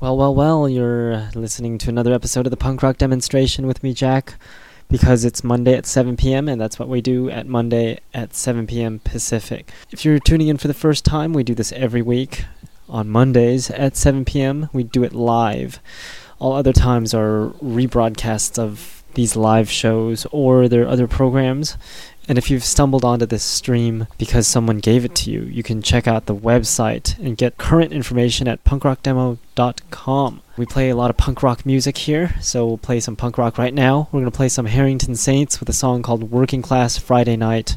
Well, well, well, you're listening to another episode of the punk rock demonstration with me, Jack, because it's Monday at 7 p.m., and that's what we do at Monday at 7 p.m. Pacific. If you're tuning in for the first time, we do this every week on Mondays at 7 p.m. We do it live. All other times are rebroadcasts of these live shows or their other programs. And if you've stumbled onto this stream because someone gave it to you, you can check out the website and get current information at punkrockdemo.com. We play a lot of punk rock music here, so we'll play some punk rock right now. We're going to play some Harrington Saints with a song called Working Class Friday Night.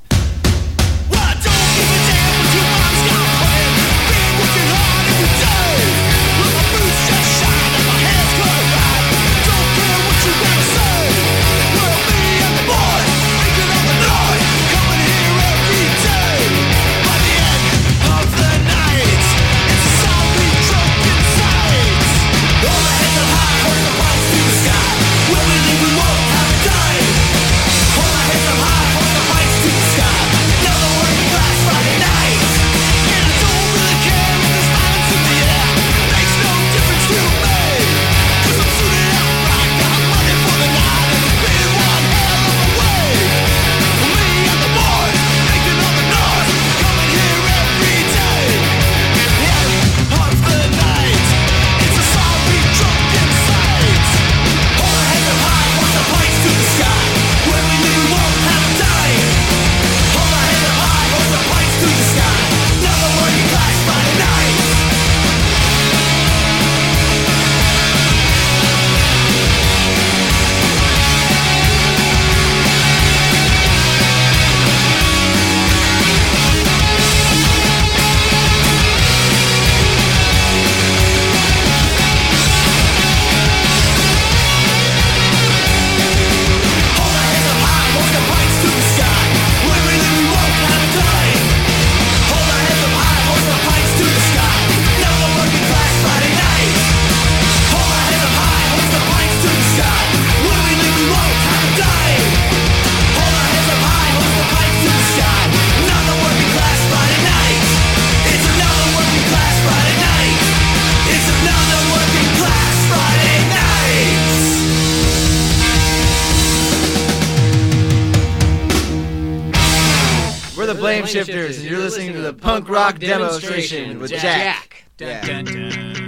Punk Rock Demonstration with Jack. Hurry up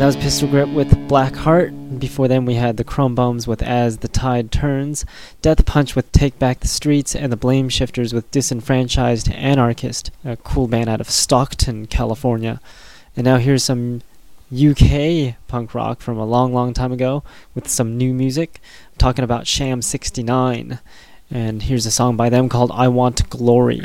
that was Pistol Grip with Black Heart. Before then, we had the Krum Bums with As the Tide Turns, Death Punch with Take Back the Streets, and the Blame Shifters with Disenfranchised Anarchist, a cool band out of Stockton, California. And now here's some UK punk rock from a long, long time ago with some new music. I'm talking about Sham 69. And here's a song by them called I Want Glory.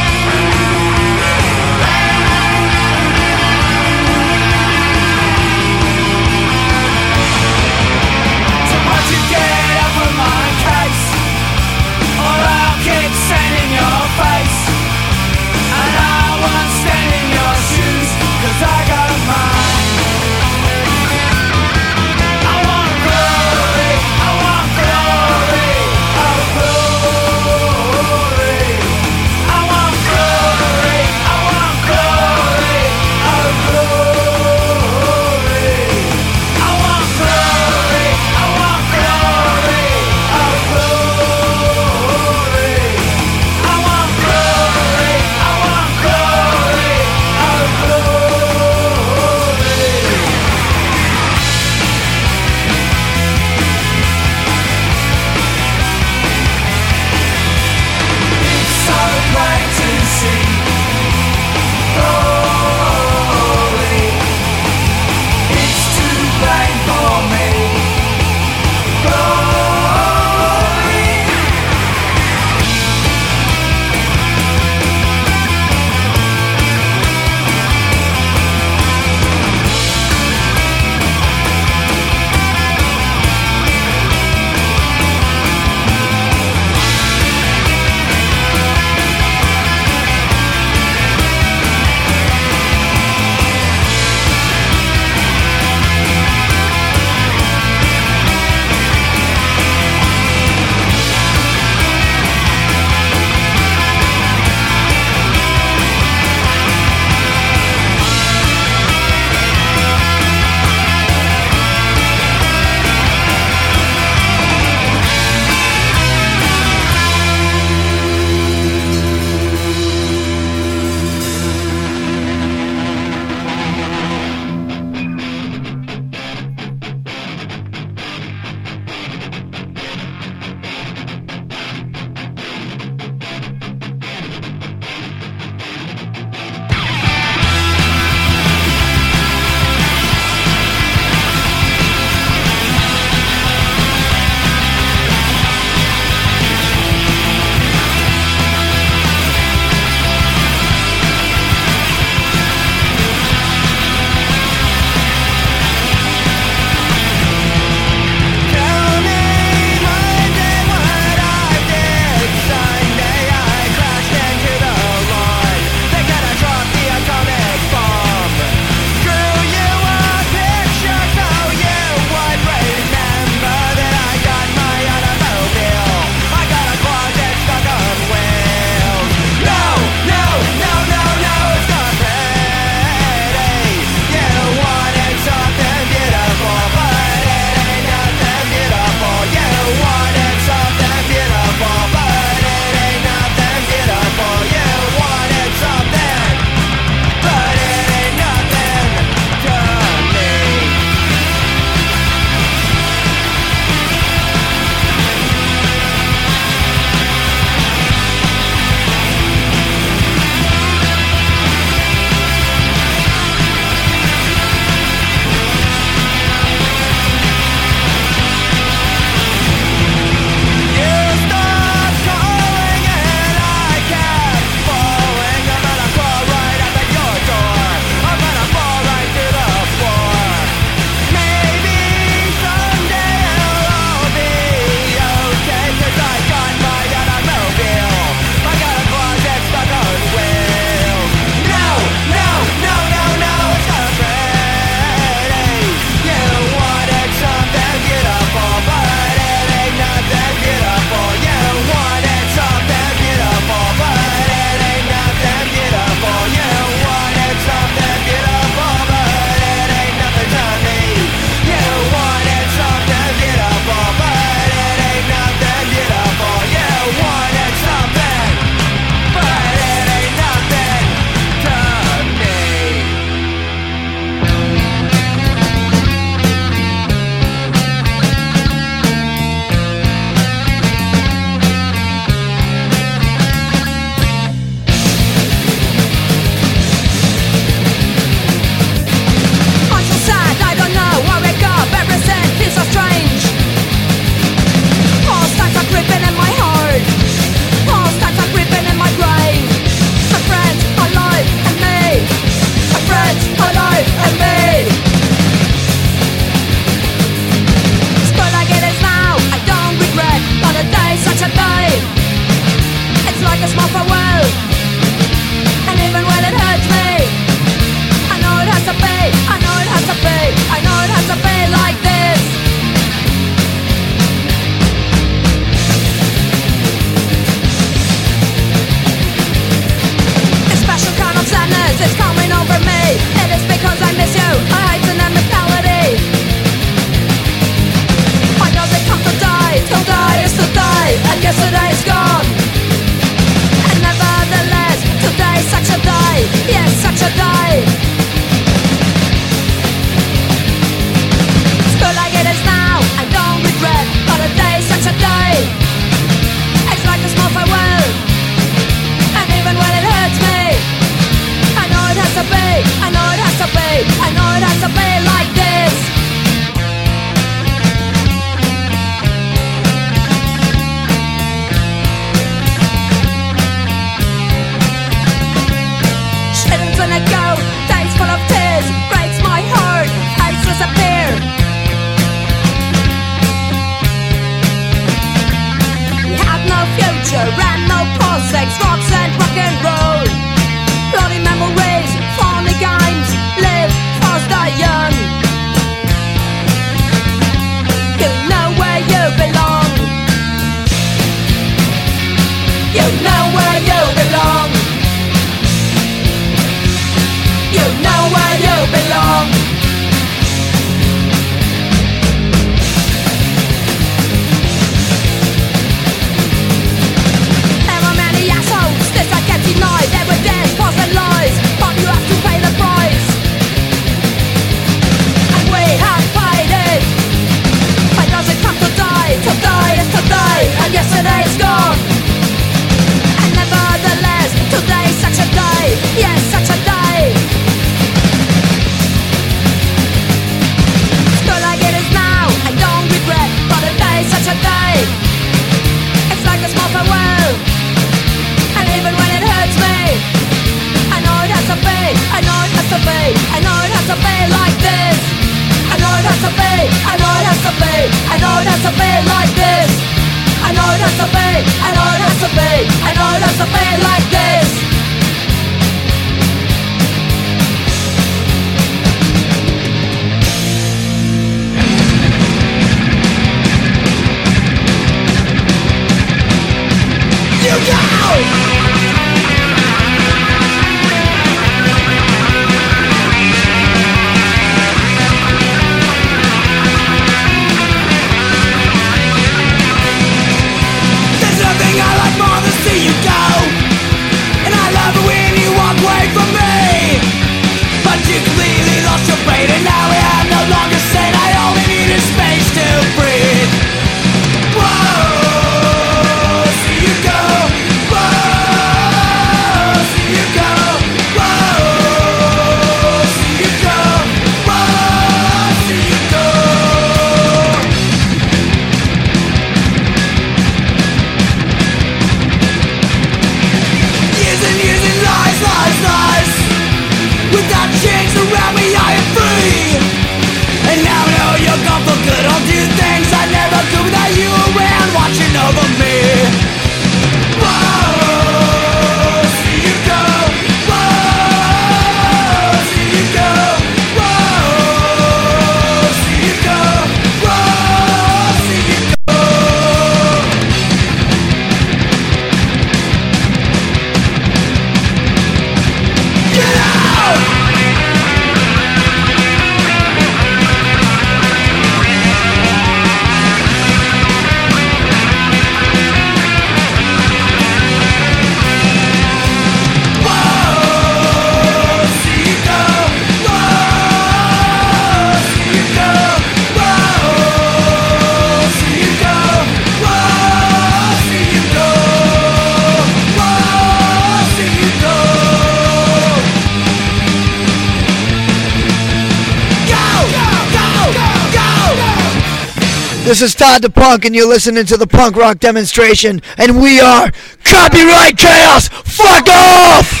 This is Todd the Punk, and you're listening to the punk rock demonstration, and we are Copyright Chaos! Fuck off!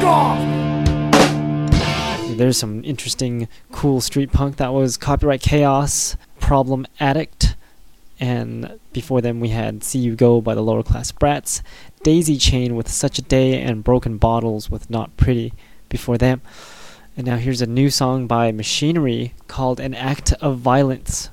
fuck off! There's some interesting, cool street punk. That was Copyright Chaos, Problem Addict, and before them we had See You Go by the Lower Class Brats, Daisy Chain with Such a Day, and Broken Bottles with Not Pretty before them. And now here's a new song by Machinery called An Act of Violence.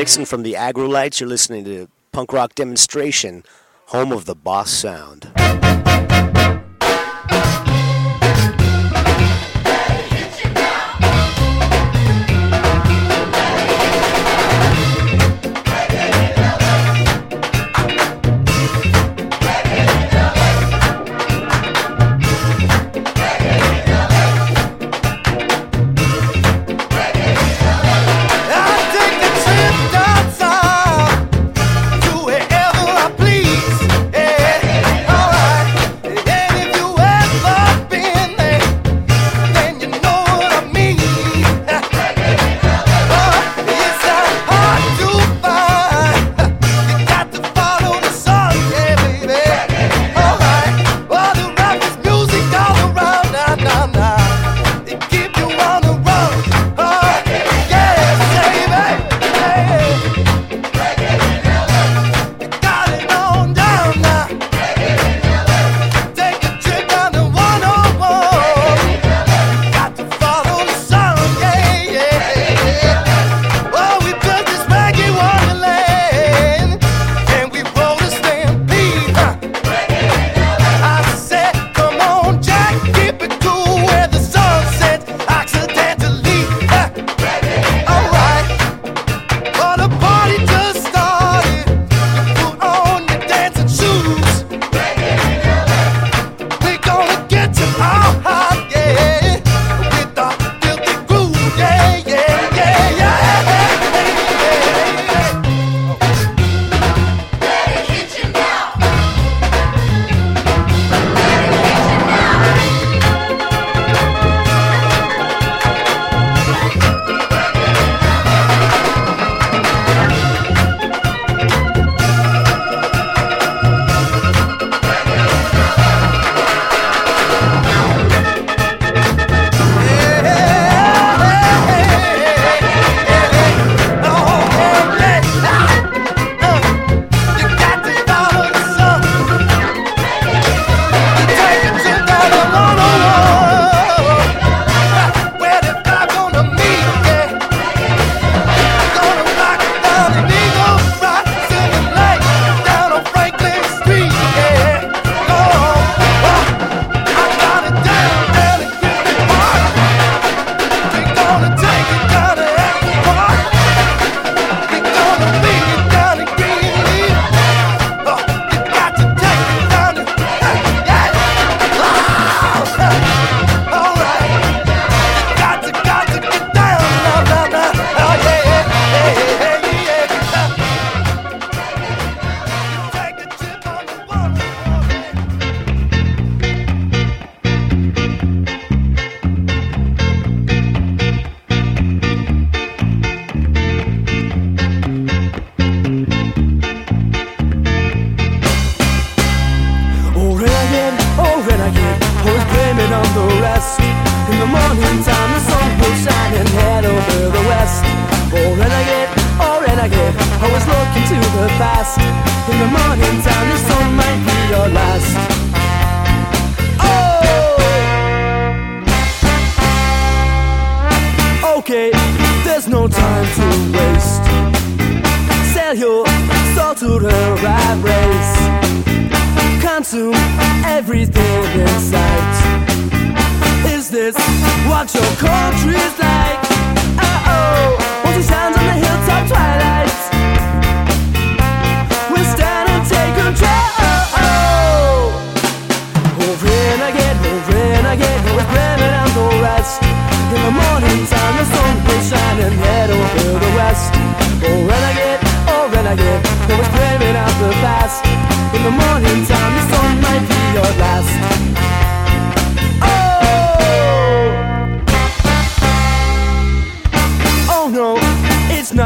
Dixon from the Aggrolites. You're listening to Punk Rock Demonstration, home of the Boss Sound.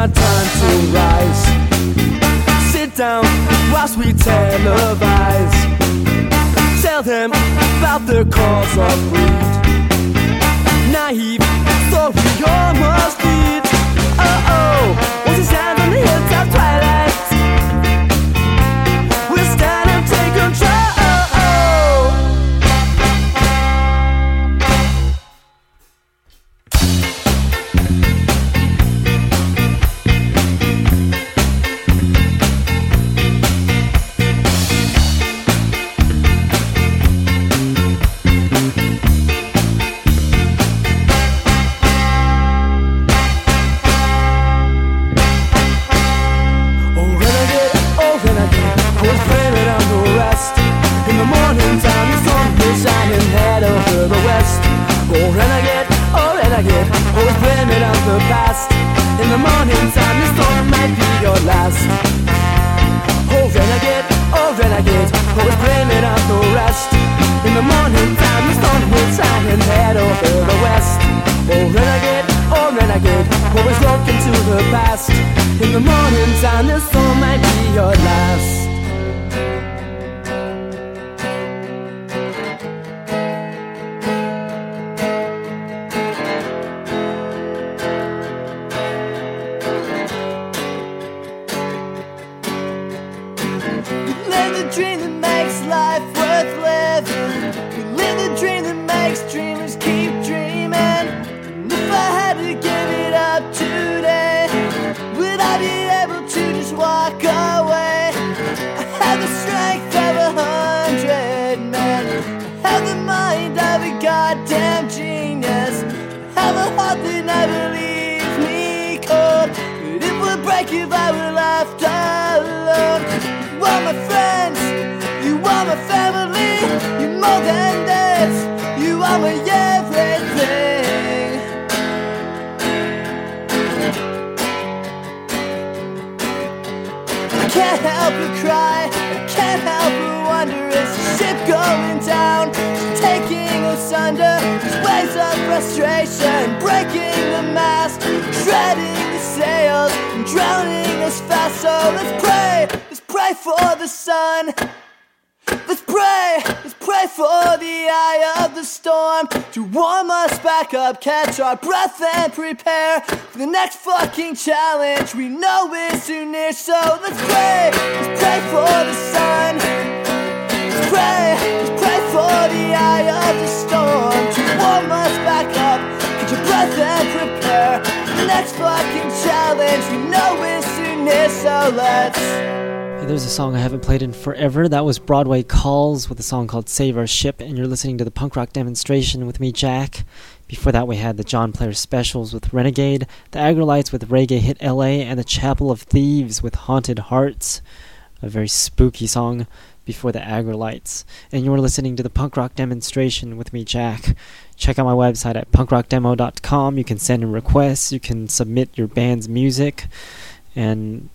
time to rise. Sit down whilst we televise. Tell them about the cause of greed. Naive, so we almost must. That was Broadway Calls with a song called Save Our Ship, and you're listening to the punk rock demonstration with me, Jack. Before that, we had the John Player Specials with Renegade, the Aggrolites with Reggae Hit LA, and the Chapel of Thieves with Haunted Hearts, a very spooky song before the Aggrolites. And you're listening to the punk rock demonstration with me, Jack. Check out my website at punkrockdemo.com. You can send in requests, you can submit your band's music, and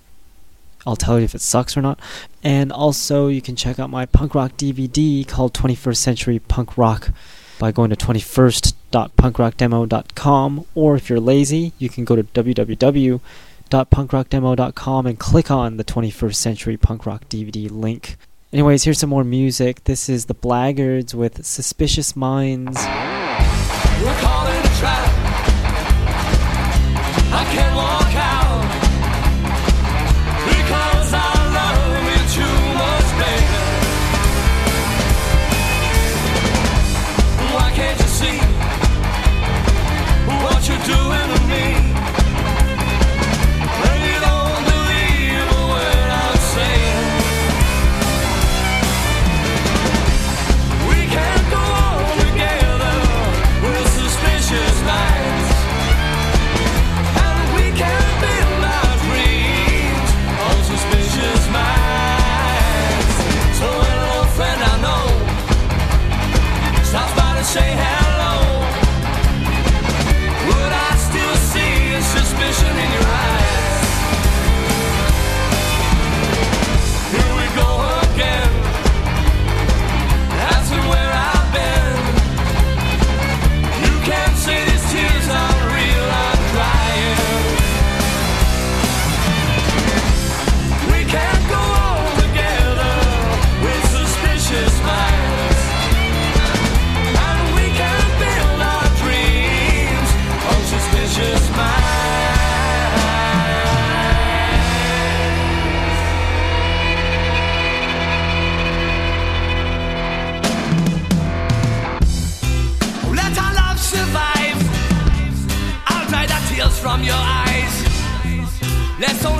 I'll tell you if it sucks or not. And also, you can check out my punk rock DVD called 21st Century Punk Rock by going to 21st.punkrockdemo.com. Or if you're lazy, you can go to www.punkrockdemo.com and click on the 21st Century Punk Rock DVD link. Anyways, here's some more music. This is The Blackguards with Suspicious Minds. Let's only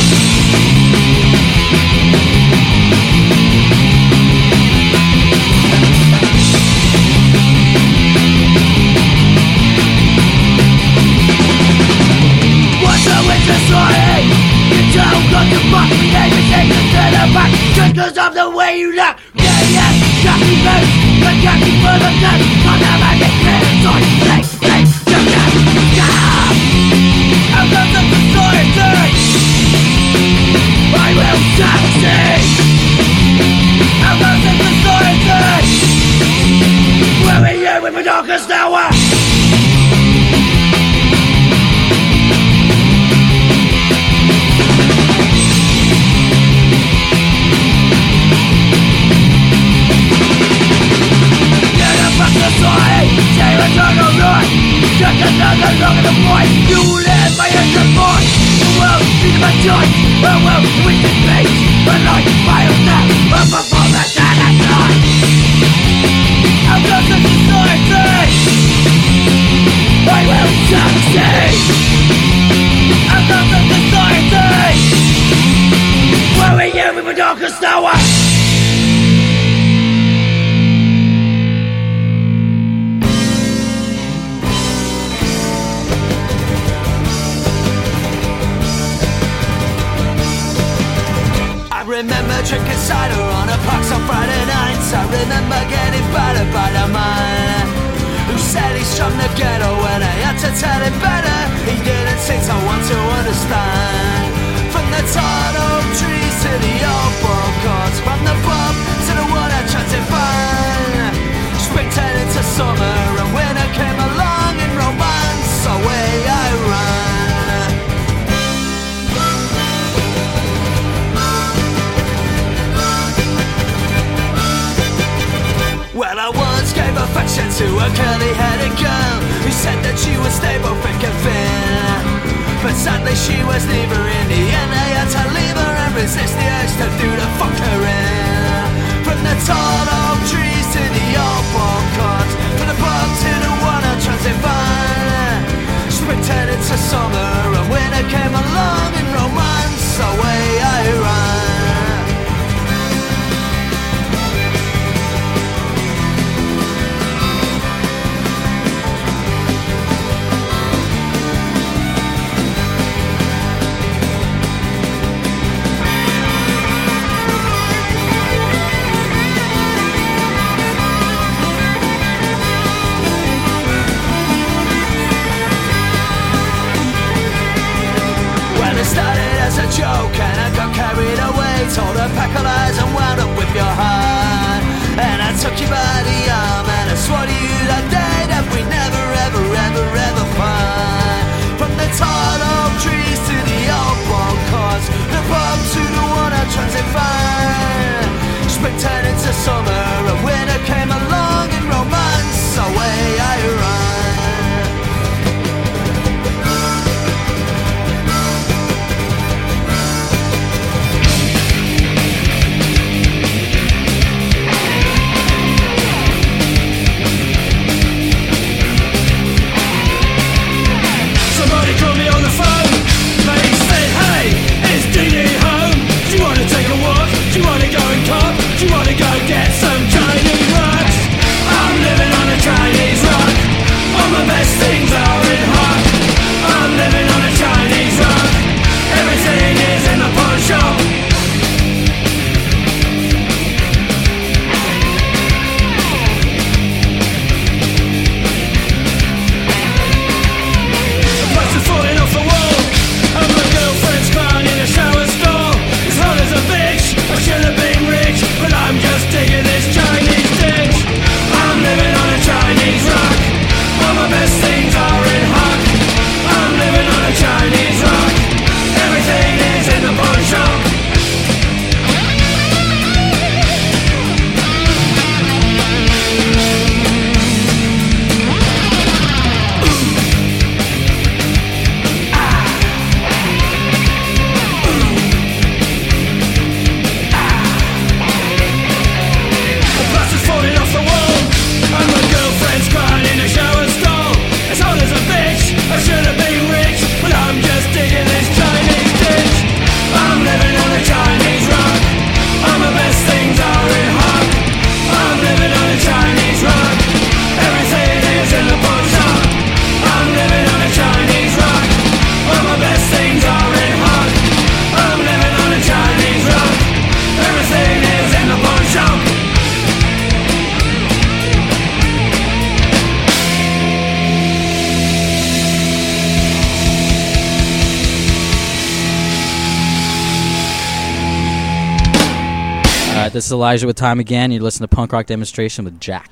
because of the way you look. Yeah, yeah, Jackie me first, but got me further than I'll never is Elijah with Time Again. You listen to Punk Rock Demonstration with Jack.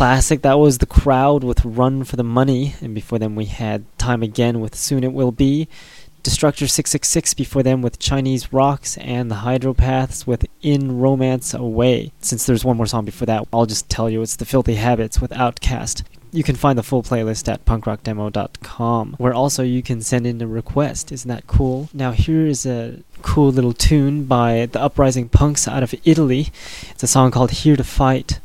Classic that was The Crowd with Run for the Money, and before them we had Time Again with Soon It Will Be, Destructor 666 before them with Chinese Rocks, and the Hydropaths with In Romance Away. Since there's one more song before that, I'll just tell you it's The Filthy Habits with Outcast. You can find the full playlist at punkrockdemo.com, where also you can send in a request. Isn't that cool? Now, here is a cool little tune by the Uprising Punks out of Italy. It's a song called Here to Fight.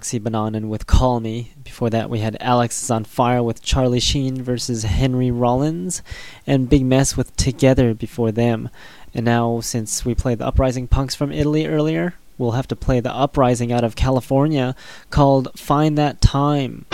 Oxybananon with Call Me. Before that, we had Alexisonfire with Charlie Sheen versus Henry Rollins, and Big Mess with Together before them. And now, since we played the Uprising Punks from Italy earlier, we'll have to play the Uprising out of California called Find That Time.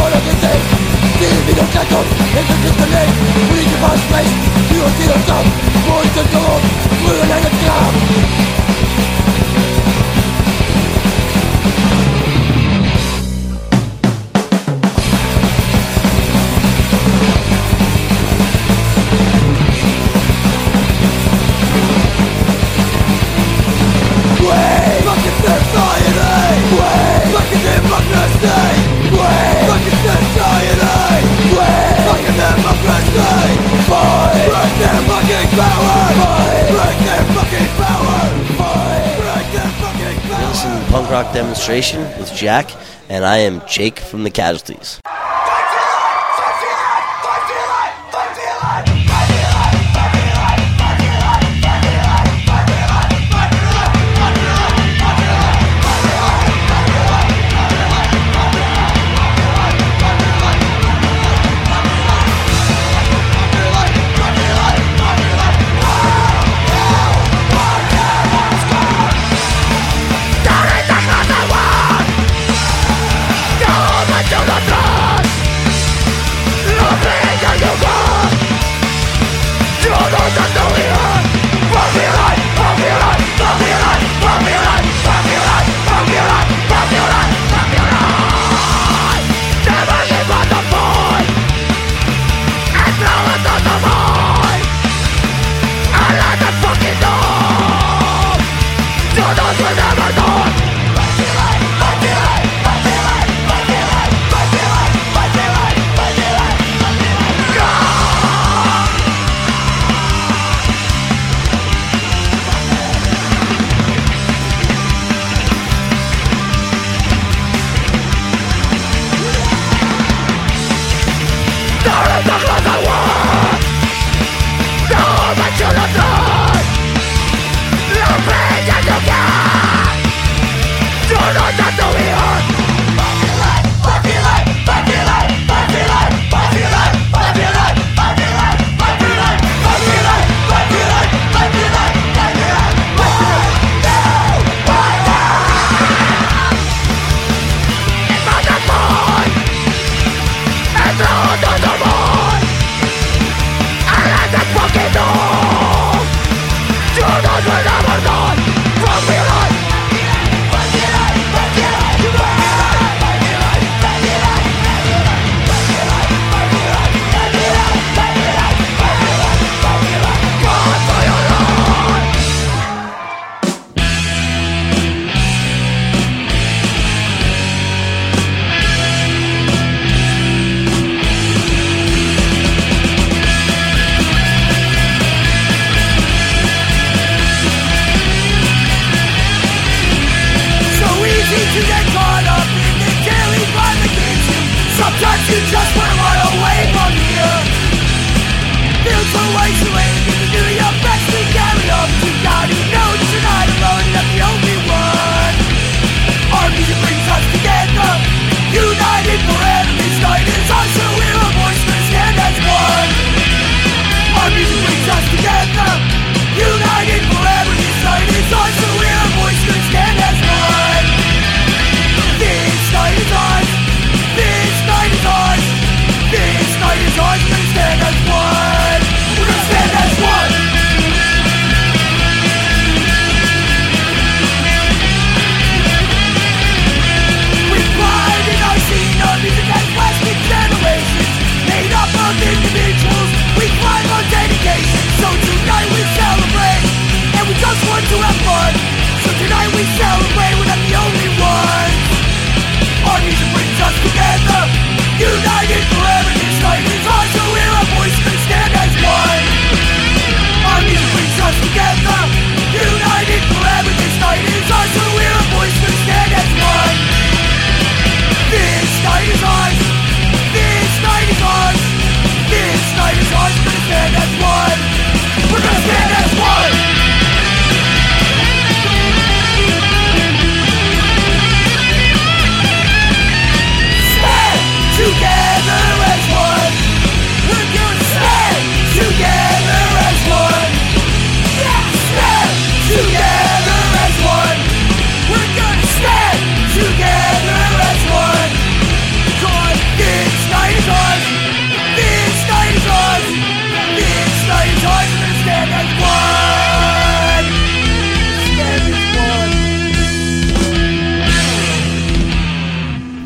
all of the same Still we don't catch it's a system name We need to find space, you don't see the stop Boys and dogs, we're an underground rock demonstration with Jack, and I am Jake from the Casualties.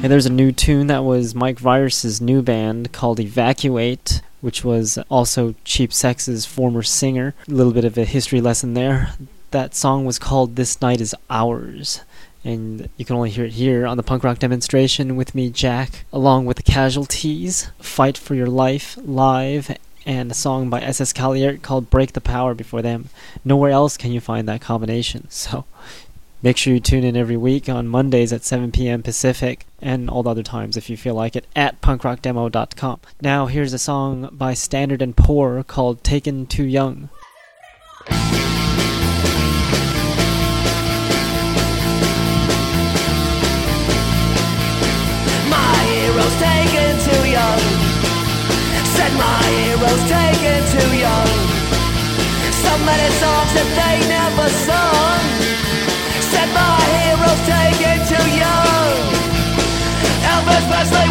And there's a new tune that was Mike Virus's new band called Evacuate, which was also Cheap Sex's former singer. A little bit of a history lesson there. That song was called This Night Is Ours. And you can only hear it here on the punk rock demonstration with me, Jack, along with the casualties, Fight for Your Life, live, and a song by SS Kaliert called Break the Power before them. Nowhere else can you find that combination. So Make sure you tune in every week on Mondays at 7 p.m. Pacific and all the other times if you feel like it at punkrockdemo.com. Now, here's a song by Standard and Poor called Taken Too Young. My hero's taken too young. Said my hero's taken too young. So many songs that they never sung. My hero's taken too young. Elvis Presley,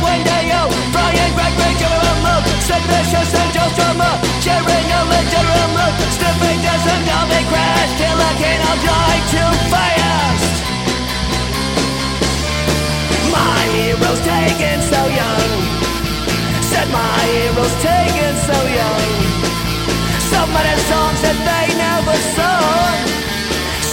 Brian Gregory, General Moog, Sid Vicious and Joe Strummer, Jerry Nolan, General Moog, Stiffy Desmond, Darby Crash, Killer Kane, I'll die too fast. My taken so young. Said my taken so young. So many songs that they never sung.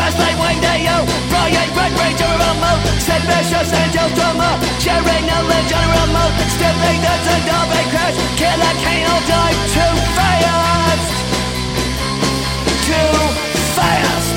Elvis Presley, Wayne Dayo, oh. Brian Gregory, General Moog, Sid Vicious Joe Strummer, Jerry Nolan, General Moog, Stiffy Nuts and oh. Crash, Killer Kane die too fast, too fast.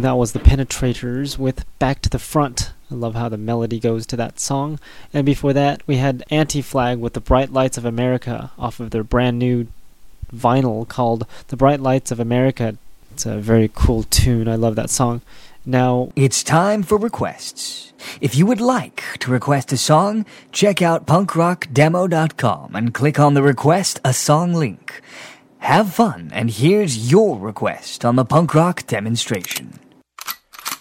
and that was the Penetrators with Back to the Front. I love how the melody goes to that song. And before that, we had Anti Flag with The Bright Lights of America off of their brand new vinyl called The Bright Lights of America. It's a very cool tune. I love that song. Now, it's time for requests. If you would like to request a song, check out punkrockdemo.com and click on the Request a Song link. Have fun, and here's your request on the punk rock demonstration.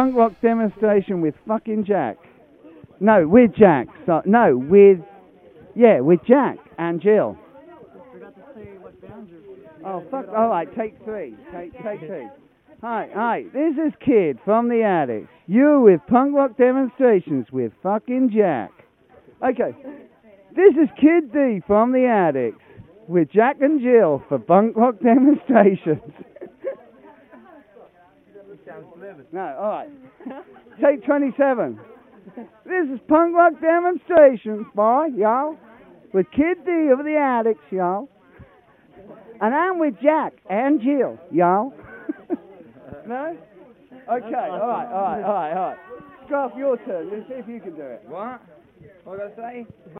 punk rock demonstration with fucking Jack. No, with Jack. So, no, with yeah, with Jack and Jill. Oh fuck! All right, take three. Take take two. Hi, hi. This is Kid from the Adicts. You with punk rock demonstrations with fucking Jack. Okay. This is Kid Dee from the Adicts with Jack and Jill for punk rock demonstrations. No, all right. Take 27. This is punk rock demonstration boy, y'all. With Kid Dee of the Adicts, y'all. And I'm with Jack and Jill, y'all. no? Okay, all right, all right, all right, all right. Scruff, your turn. Let's see if you can do it. What? What I got to say?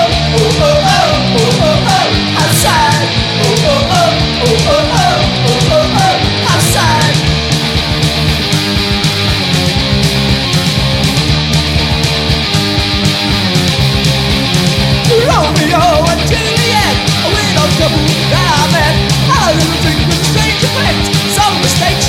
Juliet, we don't come that I met. I didn't think we'd strange effect. Some mistake.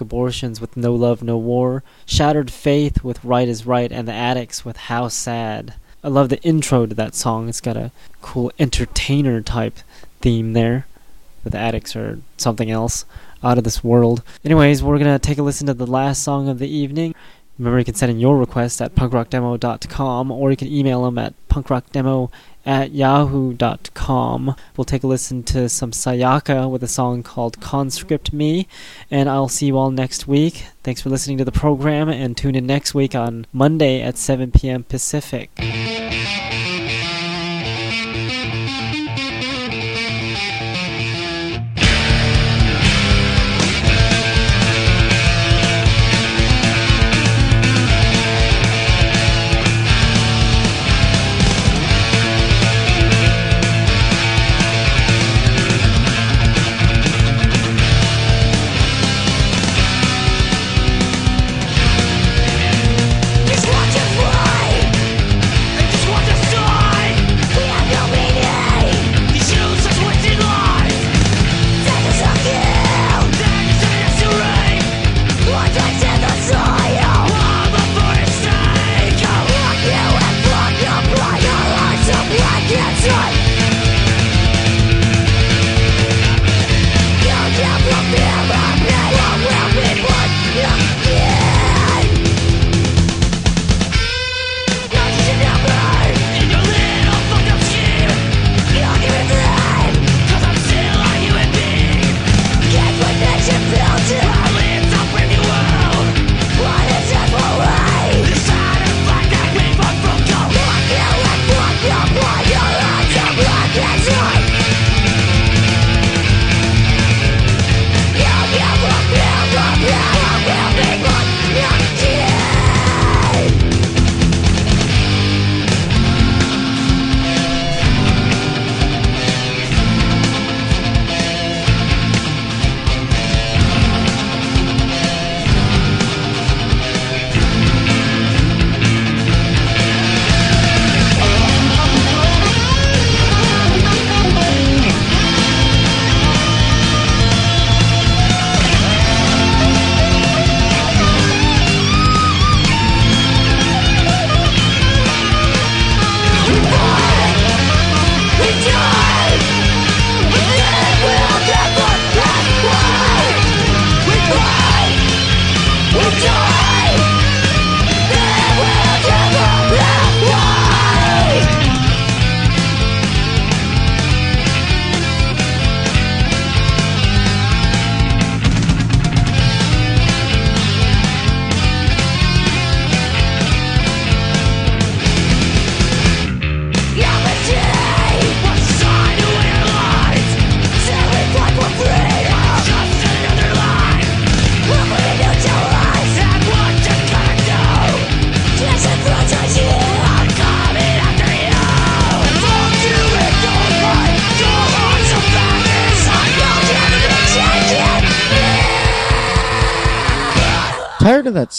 Abortions with No Love, No War, Shattered Faith with Right is Right, and The Adicts with How Sad. I love the intro to that song. It's got a cool entertainer type theme there. The Adicts are something else out of this world. Anyways, we're gonna take a listen to the last song of the evening. Remember, you can send in your request at punkrockdemo.com or you can email them at punkrockdemo at yahoo.com. We'll take a listen to some Sayaka with a song called Conscript Me, and I'll see you all next week. Thanks for listening to the program, and tune in next week on Monday at 7 p.m. Pacific.